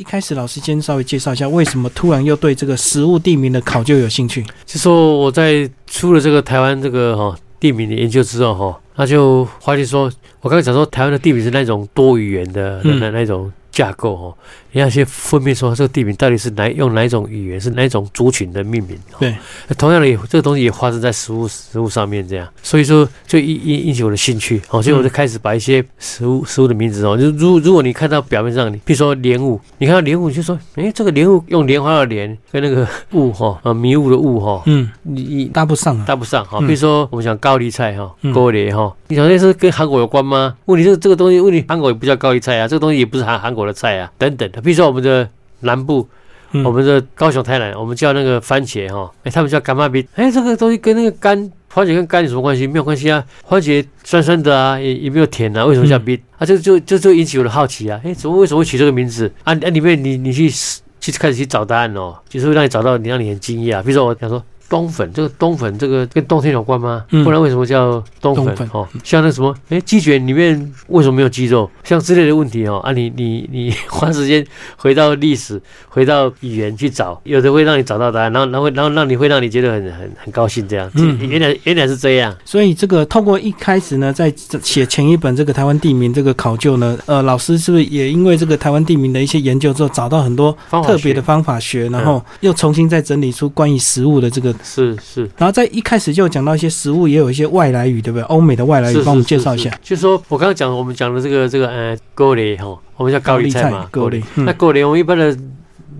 一开始老师先稍微介绍一下，为什么突然又对这个食物地名的考究有兴趣？就说我在出了这个台湾这个哈地名的研究之后哈，那就发现说，我刚才讲说台湾的地名是那种多语言的嗯那那种架构哦，你要去分辨说这个地名到底是哪用哪一种语言，是哪一种族群的命名。哦对，同样的也这个东西也发生在食物食物上面这样，所以说就引引引起我的兴趣哦，所以我就开始把一些食物食物的名字哦，就如如果你看到表面上，你比如说莲雾，你看到莲雾你就说，诶，这个莲雾用莲花的莲跟那个雾哈啊 迷雾的雾哈，嗯，你你搭不上啊。搭不上哈。嗯比如说我们讲高丽菜哈嗯，高丽哈，你想那是跟韩国有关吗？问题是这个东西，问题韩国也不叫高丽菜啊，这个东西也不是韩韩国的菜啊，等等的。比如说我们的南部，嗯我们的高雄、台南，我们叫那个番茄哈，哎，他们叫干妈比，哎，这个东西跟那个干番茄跟干有什么关系？没有关系啊，番茄酸酸的啊，也也没有甜啊，为什么叫嗯？啊，这就就就引起我的好奇啊，哎，怎么为什么会取这个名字？啊啊，里面你你去去开始去找答案哦，就是会让你找到你让你很惊讶。比如说我想说。冬粉，这个冬粉，这个跟冬天有关吗？嗯。不然为什么叫冬粉？冬粉。哦，像那什么，哎，鸡卷里面为什么没有鸡肉？像之类的问题哦，啊你，你你 花时间回到历史，回到语言去找，有的会让你找到答案，然后然后然后让你会让你觉得很很很高兴，这样，嗯原来原来是这样，所以这个透过一开始呢，在写前一本这个台湾地名这个考究呢，呃，老师是不是也因为这个台湾地名的一些研究之后，找到很多特别的方法学，然后又重新再整理出关于食物的这个，是是。然后在一开始就讲到一些食物也有一些外来语，对不对？欧美的外来语是，帮我们是是是介绍一下。就说我刚刚讲我们讲的这个这个呃高丽哈，我们叫高丽菜嘛，高丽，嗯，那高丽我们一般的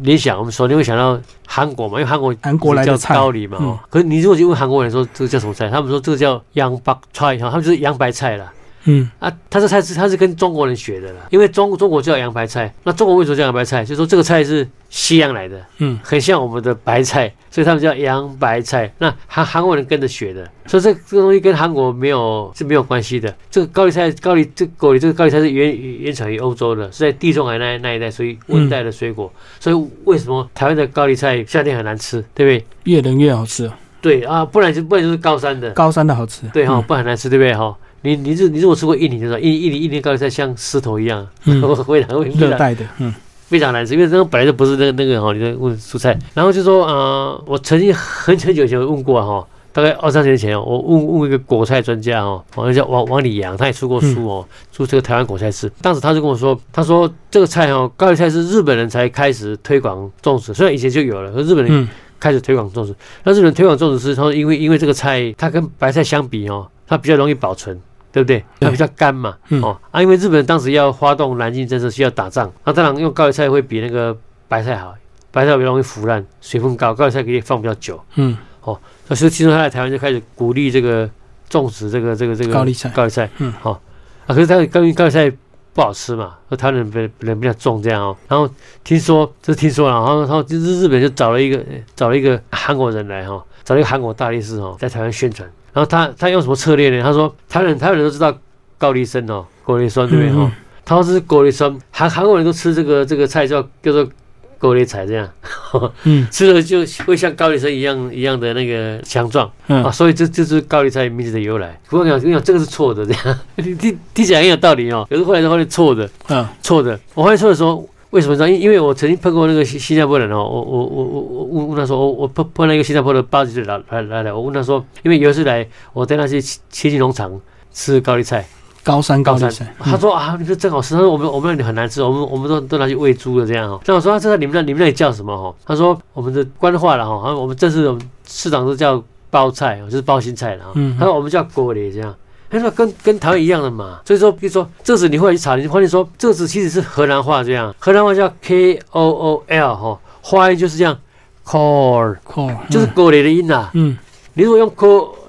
联想，我们首先会想到韩国嘛，因为韩国韩国来叫高丽嘛。可是你如果去问韩国人说这个叫什么菜，他们说这个叫洋白菜哈，他们就是洋白菜啦。嗯啊，他这菜是他是跟中国人学的啦，因为中中国叫洋白菜，那中国为什么叫洋白菜？就是说这个菜是西洋来的，嗯很像我们的白菜，所以他们叫洋白菜。那韩韩国人跟着学的，所以这这个东西跟韩国没有是没有关系的。这个高丽菜，高丽这个高丽这个高丽菜是原原产于欧洲的，是在地中海那那一带，属于温带的水果。所以为什么台湾的高丽菜夏天很难吃，对不对？越冷越好吃哦，对啊，不然就不然就是高山的，高山的好吃。对哈、嗯不然很难吃，对不对哈？你你如你如果吃过印尼的时候，印印尼印尼高丽菜像石头一样，嗯，非常热带的，嗯非常难吃，因为那个本来就不是那个那个哈，你在问蔬菜，然后就说呃，我曾经很久很久以前有问过哈，大概二三十年前哦，我问问一个果菜专家哦，好像叫王王李阳，他也出过书哦，出这个台湾果菜吃。当时他就跟我说，他说这个菜哦，高丽菜是日本人才开始推广种植，虽然以前就有了，可日本人嗯开始推广种植。那日本人推广种植是他说，因为因为这个菜它跟白菜相比哦，它比较容易保存。对不对？它比较干嘛？嗯哦啊，因为日本人当时要发动南进政策，需要打仗，那当然用高丽菜会比那个白菜好，白菜比较容易腐烂，水分高，高丽菜可以放比较久。嗯哦所以听说他在台湾就开始鼓励这个种植这个这个这个高丽菜高丽菜，嗯好、啊，可是他高丽高丽菜不好吃嘛，和台湾人人人比较重这样哦。然后听说这是听说了，然后然后就是日本就找了一个找了一个韩国人来哈、找了一个韩国大力士哦，在台湾宣传。然后他他用什么策略呢？他说台湾人台湾人都知道高丽参哦，高丽参对不对哈、他说这是高丽参，韩韩国人都吃这个这个菜叫叫做高丽菜这样，嗯 吃了就会像高丽参一样一样的那个强壮。啊，嗯所以这这就是高丽菜名字的由来。不过我讲，你讲这个是错的，这样听听听起来很有道理哦。可是后来后来错的，嗯错的。我后来错的时候，为什么呢？因因为我曾经碰过那个新新加坡人哦，我我我我我问问他说，我我碰碰到一个新加坡的八十岁老来来来，我问他说，因为有一次来，我带他去切进农场吃高丽菜，高山高丽菜，，他说啊，你说真好吃。他说我们我们那里很难吃，我们我们都都拿去喂猪了这样哦。那我说啊，这个你们那你们那里叫什么哈？他说我们的官话了哈，好像我们这次的市长都叫包菜哦，就是包心菜了哈。嗯他说我们叫锅里这样。他说跟跟台湾一样的嘛，所以说比如说这个字你后来去查，你就发现说这个字其实是河南话这样，河南话叫 K O O L 哈，发音就是这样，call call 就是锅里的音呐、嗯。你如果用 K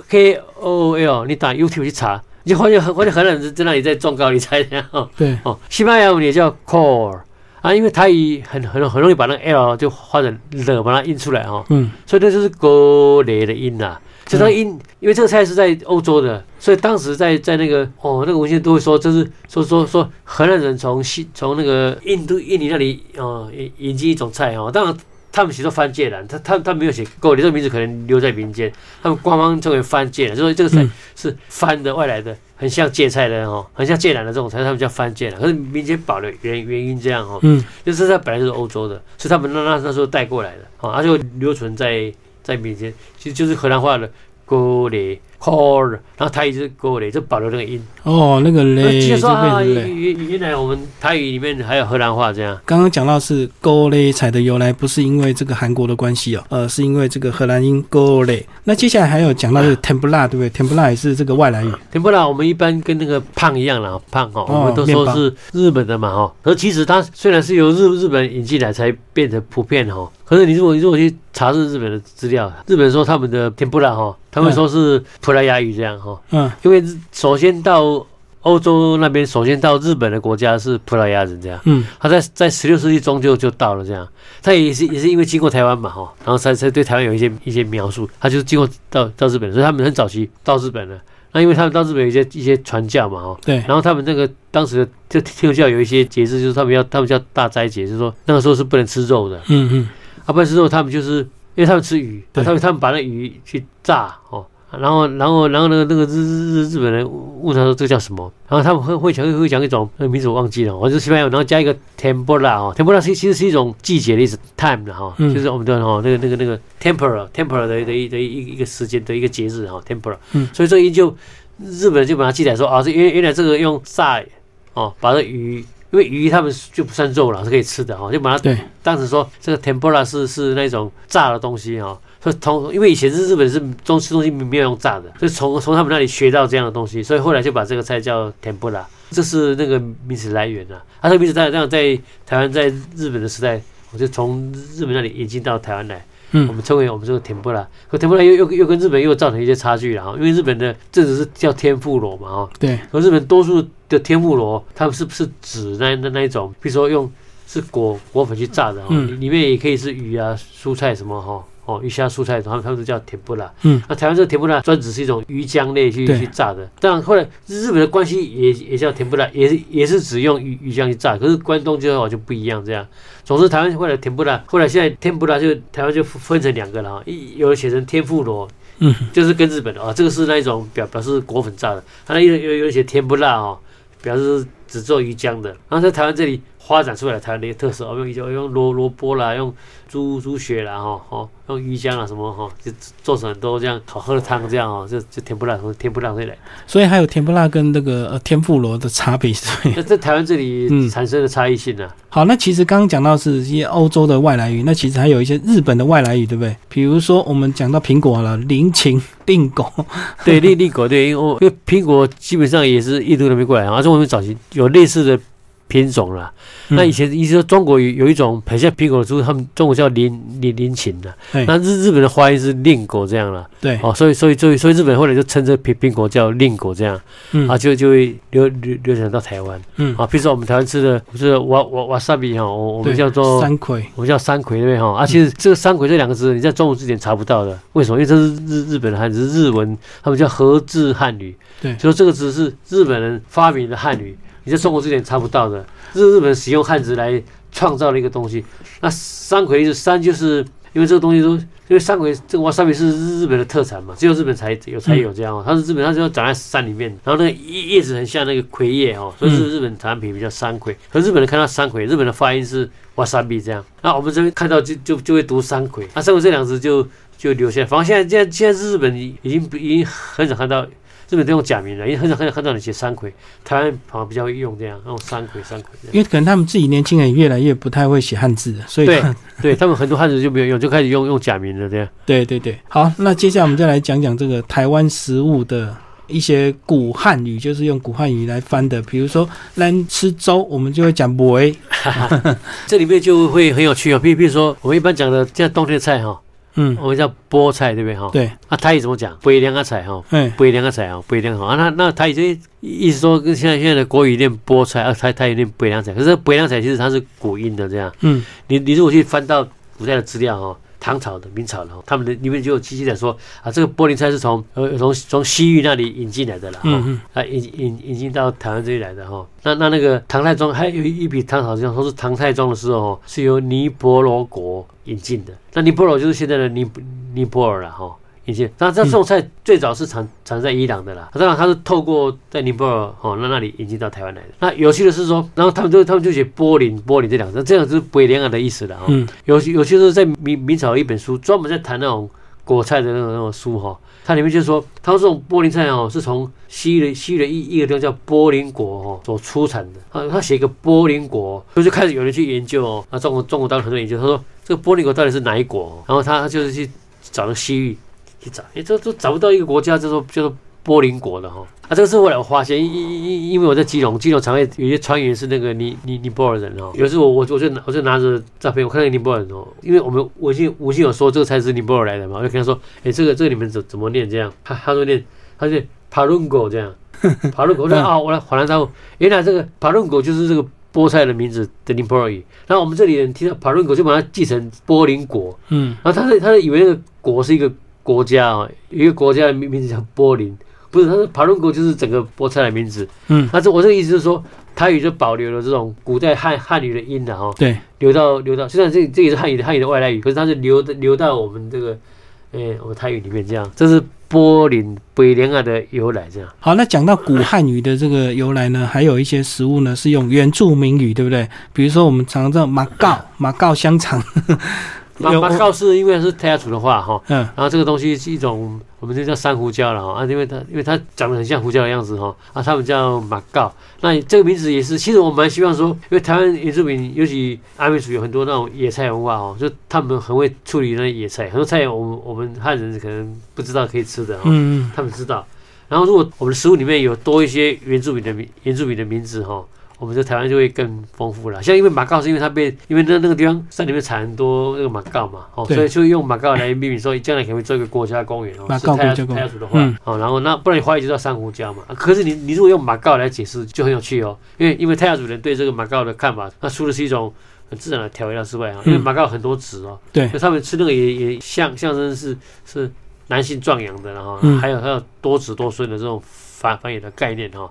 K O O L，你打 YouTube 去查，你就发现发现荷兰人在那里在状告你猜这样哦。对。哦，西班牙文也叫 call 啊，因为台语很很很容易把那个 L 就画成了，把它印出来哦，嗯。所以这就是锅雷的音呐、这张因，因为这个菜是在欧洲的，所以当时在在那个哦，那个文献都会说，这是说说说荷兰人从西从那个印度印尼那里哦引引进一种菜哦，当然他们写作番芥兰，他他他没有写够，你这个名字可能留在民间，他们官方称为番芥兰，就说这个菜嗯。是番的外来的，很像芥菜的哦，很像芥兰的这种菜，他们叫番芥兰，可是民间保留原原因这样哦，嗯。就是它本来就是欧洲的，是他们那那那时候带过来的，哦，它就留存在在民间，其实就是荷兰话的 go 雷 call，然后台语就是 go 雷，就保留那个音。哦，那个呃嘞就记得说啊，变成嘞。原原原来我们台语里面还有荷兰话这样。刚刚讲到是 go 嘞菜的由来，不是因为这个韩国的关系哦，呃，是因为这个荷兰音 go 嘞。那接下来还有讲到这个 tempura，对不对？tempura 也是这个外来语。甜不辣我们一般跟那个胖一样啦，胖哈，哦我们都说是日本的嘛哈。可是其实它虽然是由日日本引进来才变得普遍哈，可是你如果你如果去查日日本的资料，日本说他们的天不拉哈，他们说是葡萄牙语这样哈，嗯。因为首先到欧洲那边，首先到日本的国家是葡萄牙人这样。嗯。他在在十六世纪中就就到了这样，他也是也是因为经过台湾嘛哈，然后才才对台湾有一些一些描述，他就是经过到到日本，所以他们很早期到日本了。那因为他们到日本有一些一些传教嘛哦，对，然后他们那个当时的就天主教有一些节制，就是他们要他们叫大斋节，就是说那个时候是不能吃肉的，嗯嗯啊不能吃肉，他们就是因为他们吃鱼，他们他们把那鱼去炸哦。然后，然后，然后那个那个日日日日本人问他说这个叫什么？然后他们会会讲会讲一种那个名字我忘记了，我就是西班牙文，然后加一个 tempura 哦，tempura 是其实是一种季节的意思，time 的哈，嗯就是我们的哈那个那个那个 tempura tempura 的的一的一一个时间的一个节日哈 tempura，嗯所以这个音就日本人就把它记载说啊，这原原来这个用炸哦，把这鱼，因为鱼他们就不算肉了，是可以吃的哈，就把它对，当时说这个 tempura 是是那种炸的东西哈、所以从因为以前是日本是中吃东西没有用炸的，所以从从他们那里学到这样的东西，所以后来就把这个菜叫 tempura，这是那个名词来源啊。啊，这个名词在这样在台湾在日本的时代，我就从日本那里引进到台湾来，我嗯们称为我们这个 tempura，可 tempura 又又又跟日本又造成一些差距了哈，因为日本的这只是叫天妇罗嘛哈，对，而日本多数的天妇罗，他们是不是指那那那一种，比如说用是果果粉去炸的哈、嗯。里里面也可以是鱼啊、蔬菜什么哈。哦，鱼虾蔬菜，他们他们都叫甜不辣。嗯，那台湾这个甜不辣专指是一种鱼浆类去去炸的。当然后来日本的关系也也叫甜不辣，也是也是只用鱼鱼浆去炸。可是关东就好就不一样这样。总之台湾后来甜不辣，后来现在天不辣就台湾就分成两个了哈，一有的写成天妇罗，嗯，就是跟日本的啊，这个是那一种表表示果粉炸的，它那有有有一些甜不辣哦，表示只做鱼浆的。然后在台湾这里发展出来台湾的一个特色，哦，用鱼浆用萝萝卜啦，用猪猪血啦，哈哦，用鱼浆啊什么哈，就做成很多这样好喝的汤这样哦，就就甜不辣从甜不辣这里来。所以还有甜不辣跟那个呃天妇罗的差别。对，那在台湾这里嗯产生的差异性呢、啊，好，那其实刚刚讲到是一些欧洲的外来语，那其实还有一些日本的外来语，对不对？比如说我们讲到苹果好了，林禽、令狗，对，利利果对，因为因为苹果基本上也是印度那边过来，而且我们早期有类似的品种啦。那以嗯前意思说中国有有一种很像苹果的植物，他们中国叫林林林檎的，哎那日日本的发音是令果这样啦。对，哦，所以所以所以所以日本后来就称这苹苹果叫令果这样，嗯啊，就就会流流流传到台湾嗯，啊。比如说我们台湾吃的不是瓦瓦瓦萨比哈，我我们叫做山葵，我们叫山葵对不对哈？啊，其实这个山葵这两个字你在中文字典查不到的，为什么？因为这是日日本的汉字，是日文，他们叫和字汉语。对所以这个字是日本人发明的汉语，你在中国字典查不到的。日日本使用汉字来创造了一个东西。那山葵是山，就是因为这个东西都，因为山葵这个瓦萨比是日日本的特产嘛，只有日本才有才有这样哦。它是日本，它就要长在山里面，然后那个叶叶子很像那个葵叶哦，所以是日本产品比较山葵。可日本人看到山葵，日本的发音是瓦萨比这样，那我们这边看到就就就会读山葵，那山葵这两个字就就留下来。反正现在现在现在日本已已经已经很少看到。日本都用假名了，因为很少很少看到你写山葵，台湾好像比较会用这样，用山葵山葵。因为可能他们自己年轻人越来越不太会写汉字了，所以对 对他们很多汉字就没有用，就开始用用假名了这样。对对对，好，那接下来我们再来讲讲这个台湾食物的一些古汉语，就是用古汉语来翻的。比如说，咱吃粥，我们就会讲“梅 这里面就会很有趣哦，比比如说我们一般讲的，像冬天的菜哈，”，嗯，我们叫菠菜，对不对哈？。对，啊，台语怎么讲？杯凉啊菜哈，不一凉啊菜哈，白凉哈。啊，那那台语就意思说跟现在现在的国语念菠菜，啊台台语念杯凉菜，可是杯凉菜其实它是古音的这样。嗯，你你如果去翻到古代的资料哈，唐朝的、明朝的哈，他们的里面就有记载说啊，这个玻璃菜是从呃从从西域那里引进来的了哈，嗯嗯啊引引引进到台湾这里来的哈。那那那个唐太宗还有一笔唐朝像说是唐太宗的时候哦是由尼泊罗国引进的，那尼泊罗就是现在的尼尼泊尔了哈。引进，那这种菜最早是产产在伊朗的啦，当然它是透过在尼泊尔哦那那里引进到台湾来的。那有趣的是说，然后他们就他们就写波林波林这两个字，这样就是北凉的意思了哈。嗯有有些是在明明朝有一本书专门在谈那种果菜的那种那种书哈，它里面就说，他说这种波林菜哦是从西域的西域的一一个地方叫波林国哦所出产的，他他写一个波林国，所以就开始有人去研究哦，那中国中国当然很多研究，他说这个波林国到底是哪一国哦？然后他他就是去找了西域去找，哎，这都找不到一个国家叫做叫做波林国的哈。啊，这个是后来我发现，因因因因为我在基隆，基隆常会有些船员是那个尼尼尼泊尔人哦。有时候我我我就拿我就拿着照片，我看到尼泊尔人哦，因为我们微信微信有说这个菜是尼泊尔来的嘛，我就跟他说，哎，这个这个你们怎怎么念这样？他他说念，他就帕伦狗这样，帕伦狗。我说 啊，我来恍然大悟，原来这个帕伦狗就是这个菠菜的名字的尼泊尔语。然后我们这里人听到帕伦狗就把它记成波林果，嗯然后他是他是以为那个果是一个国家啊、哦，一个国家的名名字叫柏林，不是，它是帕伦国就是整个菠菜的名字。嗯，那这我这个意思是说，台语就保留了这种古代汉汉语的音的哈，对，留到留到，虽然这这也是汉语的汉语的外来语，可是它是留的留到我们这个，诶、我们台语里面这样，这是波林北凉啊的由来这样。好，那讲到古汉语的这个由来呢，还有一些食物呢是用原住民语，对不对？比如说我们常常知道马告马告香肠，有马马告是因为是泰雅族的话哈，嗯然后这个东西是一种我们就叫珊瑚礁了哈，啊，因为它因为它长得很像胡椒的样子哈，啊，他们叫马告。那这个名字也是，其实我蛮希望说，因为台湾原住民，尤其阿美族有很多那种野菜文化哦，就他们很会处理那野菜，很多菜我们我们汉人可能不知道可以吃的嗯他们知道。然后如果我们的食物里面有多一些原住民的名原住民的名字哈，我们这台湾就会更丰富了。像因为马告是因为它被因为那那个地方山里面产很多那个马告嘛，哦，所以就用马告来命名说将来可能会做一个国家公园哦，马是泰雅告国家公园。泰雅族的话，嗯。哦，然后那不然你华语就叫珊瑚礁嘛。啊可是你你如果用马告来解释就很有趣哦，因为因为泰雅族人对这个马告的看法，那除了是一种很自然的调味料之外啊，因为嗯马告很多籽哦，对。就他们吃那个也也象象征是是男性壮阳的，然后、嗯。还有还有多子多孙的这种繁繁衍的概念哈、哦，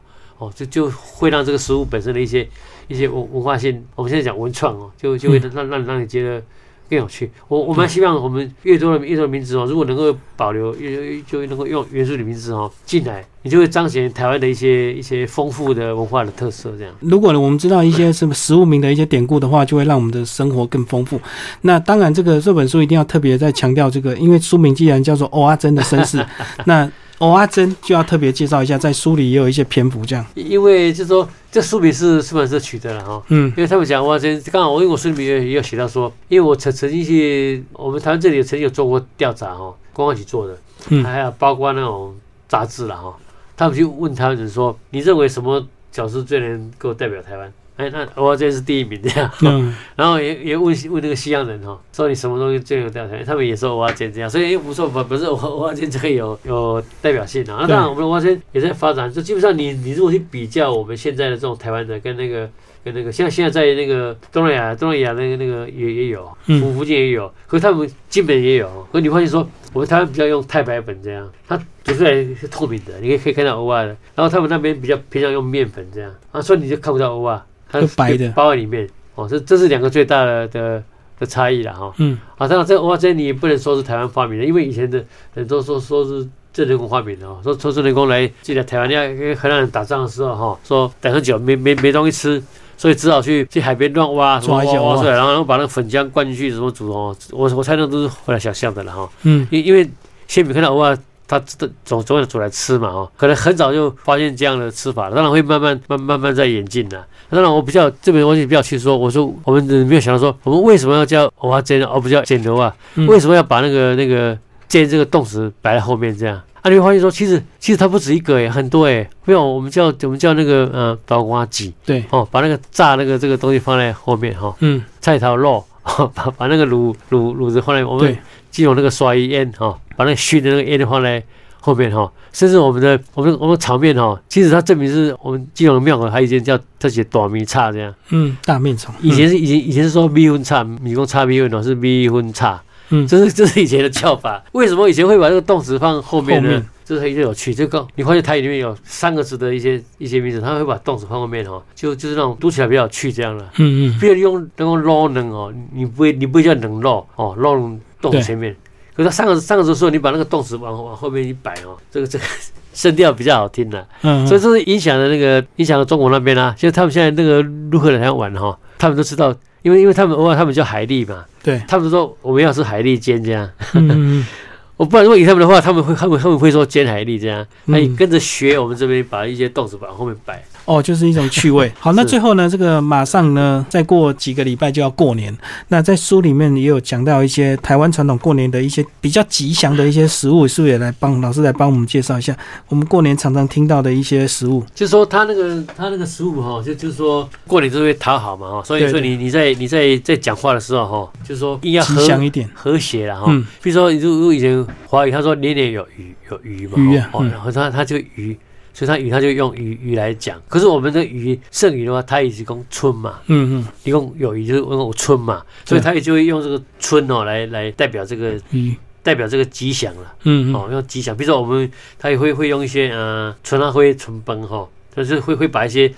就就会让这个食物本身的一些一些文文化性，我们现在讲文创哦，就就会让让让你觉得更有趣。我我蛮希望我们越多的越多的名字哦，如果能够保留，越越就能够用原住的名字哦进来，你就会彰显台湾的一些一些丰富的文化的特色，这样。如果呢，我们知道一些什么食物名的一些典故的话，就会让我们的生活更丰富。那当然，这个这本书一定要特别在强调这个，因为书名既然叫做《欧阿珍的身世》，那欧阿珍就要特别介绍一下，在书里也有一些篇幅这样。因为就是说，这书名是出版社取的了哈、嗯因为他们讲哇，这刚好我因为我书里面也也有写到说，因为我曾曾经去我们台湾这里曾经有做过调查哈，公安局做的，嗯还有包括那种杂志了哈，他们就问台湾人说，你认为什么角色最能够代表台湾？哎，那我这是第一名这样，嗯 然后也也问问那个西洋人哈，说你什么东西最有代表性？他们也说蚵仔煎这样，所以也不错，不不是蚵蚵仔煎这个有有代表性啊。那当然，我们的蚵仔煎也在发展，就基本上你你如果去比较我们现在的这种台湾的跟那个跟那个，像现在在那个东南亚东南亚那个那个也也有，嗯福福建也有，可是他们基本也有。可你发现说，我们台湾比较用太白粉这样，它煮出来是透明的，你可以可以看到蚵仔的。然后他们那边比较偏向用面粉这样，啊，所以你就看不到蚵仔，它是白的包在里面。哦，这这是两个最大的的的差异了哈。嗯啊，当然这个蚵仔煎你也不能说是台湾发明的，因为以前的人都说说是这人工发明的哦，说说郑成功来进来台湾要跟荷兰人打仗的时候哈，说等很久没没没东西吃。所以只好去去海边乱挖，什么抓一些挖出来，然后然后把那个粉浆灌进去，什么煮哦。我我猜那都是后来想象的了哈。嗯因因为先没看到蚵仔，它总总总要煮来吃嘛哦，可能很早就发现这样的吃法了，当然会慢慢慢慢慢在演进的。当然我比较这边我就比较去说，我说我们没有想到说，我们为什么要叫蚵仔煎而不叫煎牛啊？嗯为什么要把那个那个煎这个动词摆在后面这样？啊，你会发现说，其实其实它不止一个诶，很多诶。没有，我们叫我们叫那个呃刀瓜鸡对，哦，把那个炸那个这个东西放在后面哈、哦，嗯菜头肉，把把那个卤卤卤子放在我们对，基隆那个刷烟哈，把那个熏的那个烟放在后面哈，甚至我们的我们我们炒面哈，其实它证明是我们基隆的庙口还有一间叫它写短米叉这样，嗯大面虫，以前是以前以前是说米粉叉，米公叉米粉哦是米粉叉，嗯，这是这是以前的叫法。为什么以前会把这个动词放后面呢？这是很有趣。这个你发现台语里面有三个字的一些一些名字，他会把动词放后面哈，就就是那种读起来比较有趣这样的。嗯嗯，不要用那种 low 能哦，你不会你不会叫能 low 哦，low 动词前面。可是它三个三个字的时候，你把那个动词往往后面一摆哦，这个这个 声调比较好听的。嗯，所以这是影响了那个影响了中国那边啊。就他们现在那个陆客人来玩哈，他们都知道，因为因为他们偶尔他们叫海蛎嘛，对，他们说我们要吃海蛎煎这样。嗯嗯 我不然如果以他们的话，他们会他们他们会说煎海蛎这样，那你嗯跟着学我们这边把一些动词往后面摆。哦，就是一种趣味。好，那最后呢，这个马上呢，再过几个礼拜就要过年。那在书里面也有讲到一些台湾传统过年的一些比较吉祥的一些食物，是不是也来帮老师来帮我们介绍一下？我们过年常常听到的一些食物。就是说他那个他那个食物哈，就就是说过年就会讨好嘛哈，所以说你你在你在在讲话的时候哈，就是说硬要吉和祥一点。和谐了哈。嗯比如说，如如果以前华语他说年年有余有余嘛，哦，余然后他他就余，所以他鱼他就用鱼鱼来讲。可是我们的鱼剩余的话，他也是讲春嘛，嗯嗯，一共有鱼就是用春嘛，所以对他也就会用这个春哦来来代表这个鱼。代表这个吉祥了。嗯嗯哦，用吉祥，比如说我们他也会会用一些呃春啊灰春崩哈，就是会会把一些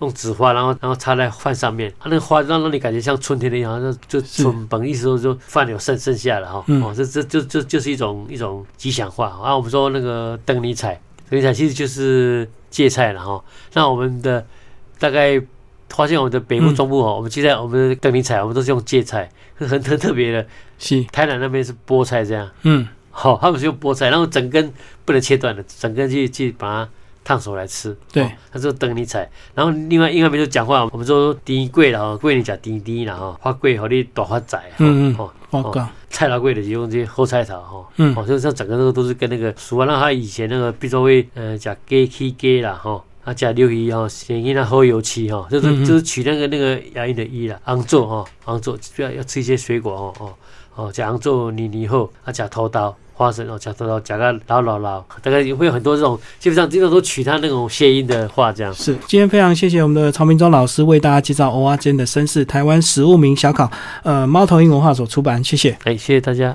用纸花，然后然后插在饭上面，它那个花让让你感觉像春天的一样子，就就是春崩，意思说就饭有剩剩下了哈。嗯哦，这这就就就是一种一种吉祥话啊。我们说那个灯尼彩，灯尼彩其实就是芥菜了哈。那我们的大概发现我们的北部嗯中部哦，我们现在我们的灯尼彩，我们都是用芥菜，很很很特别的。是台南那边是菠菜这样。嗯好、他们是用菠菜，然后整根不能切断的，整根去去把它烫熟来吃。对哦，它是等你采。然后另外另外一边就讲话，我们说甜粿啦，哈，粿你讲甜甜啦，哈，花贵和你大发财，嗯嗯哦，报告。菜头粿的就用这些后菜头，哈，嗯哦，就是整个都都是跟那个熟啊，那他以前那个，比如说会呃讲鸡起鸡啦，哈。啊，加六一哈，先给它喝油漆哈，就是、就是取那个那个牙龈的一啦，昂做哈，昂做不要要吃一些水果哦哦哦，加昂做泥泥后，啊加头刀花生哦，加头刀加个老老老，大概会有很多这种，基本上经常都取他那种谐音的话这样。是，今天非常谢谢我们的曹明忠老师为大家介绍欧阿煎的身世，台湾食物名小考，呃，猫头鹰文化所出版，谢谢。哎，谢谢大家。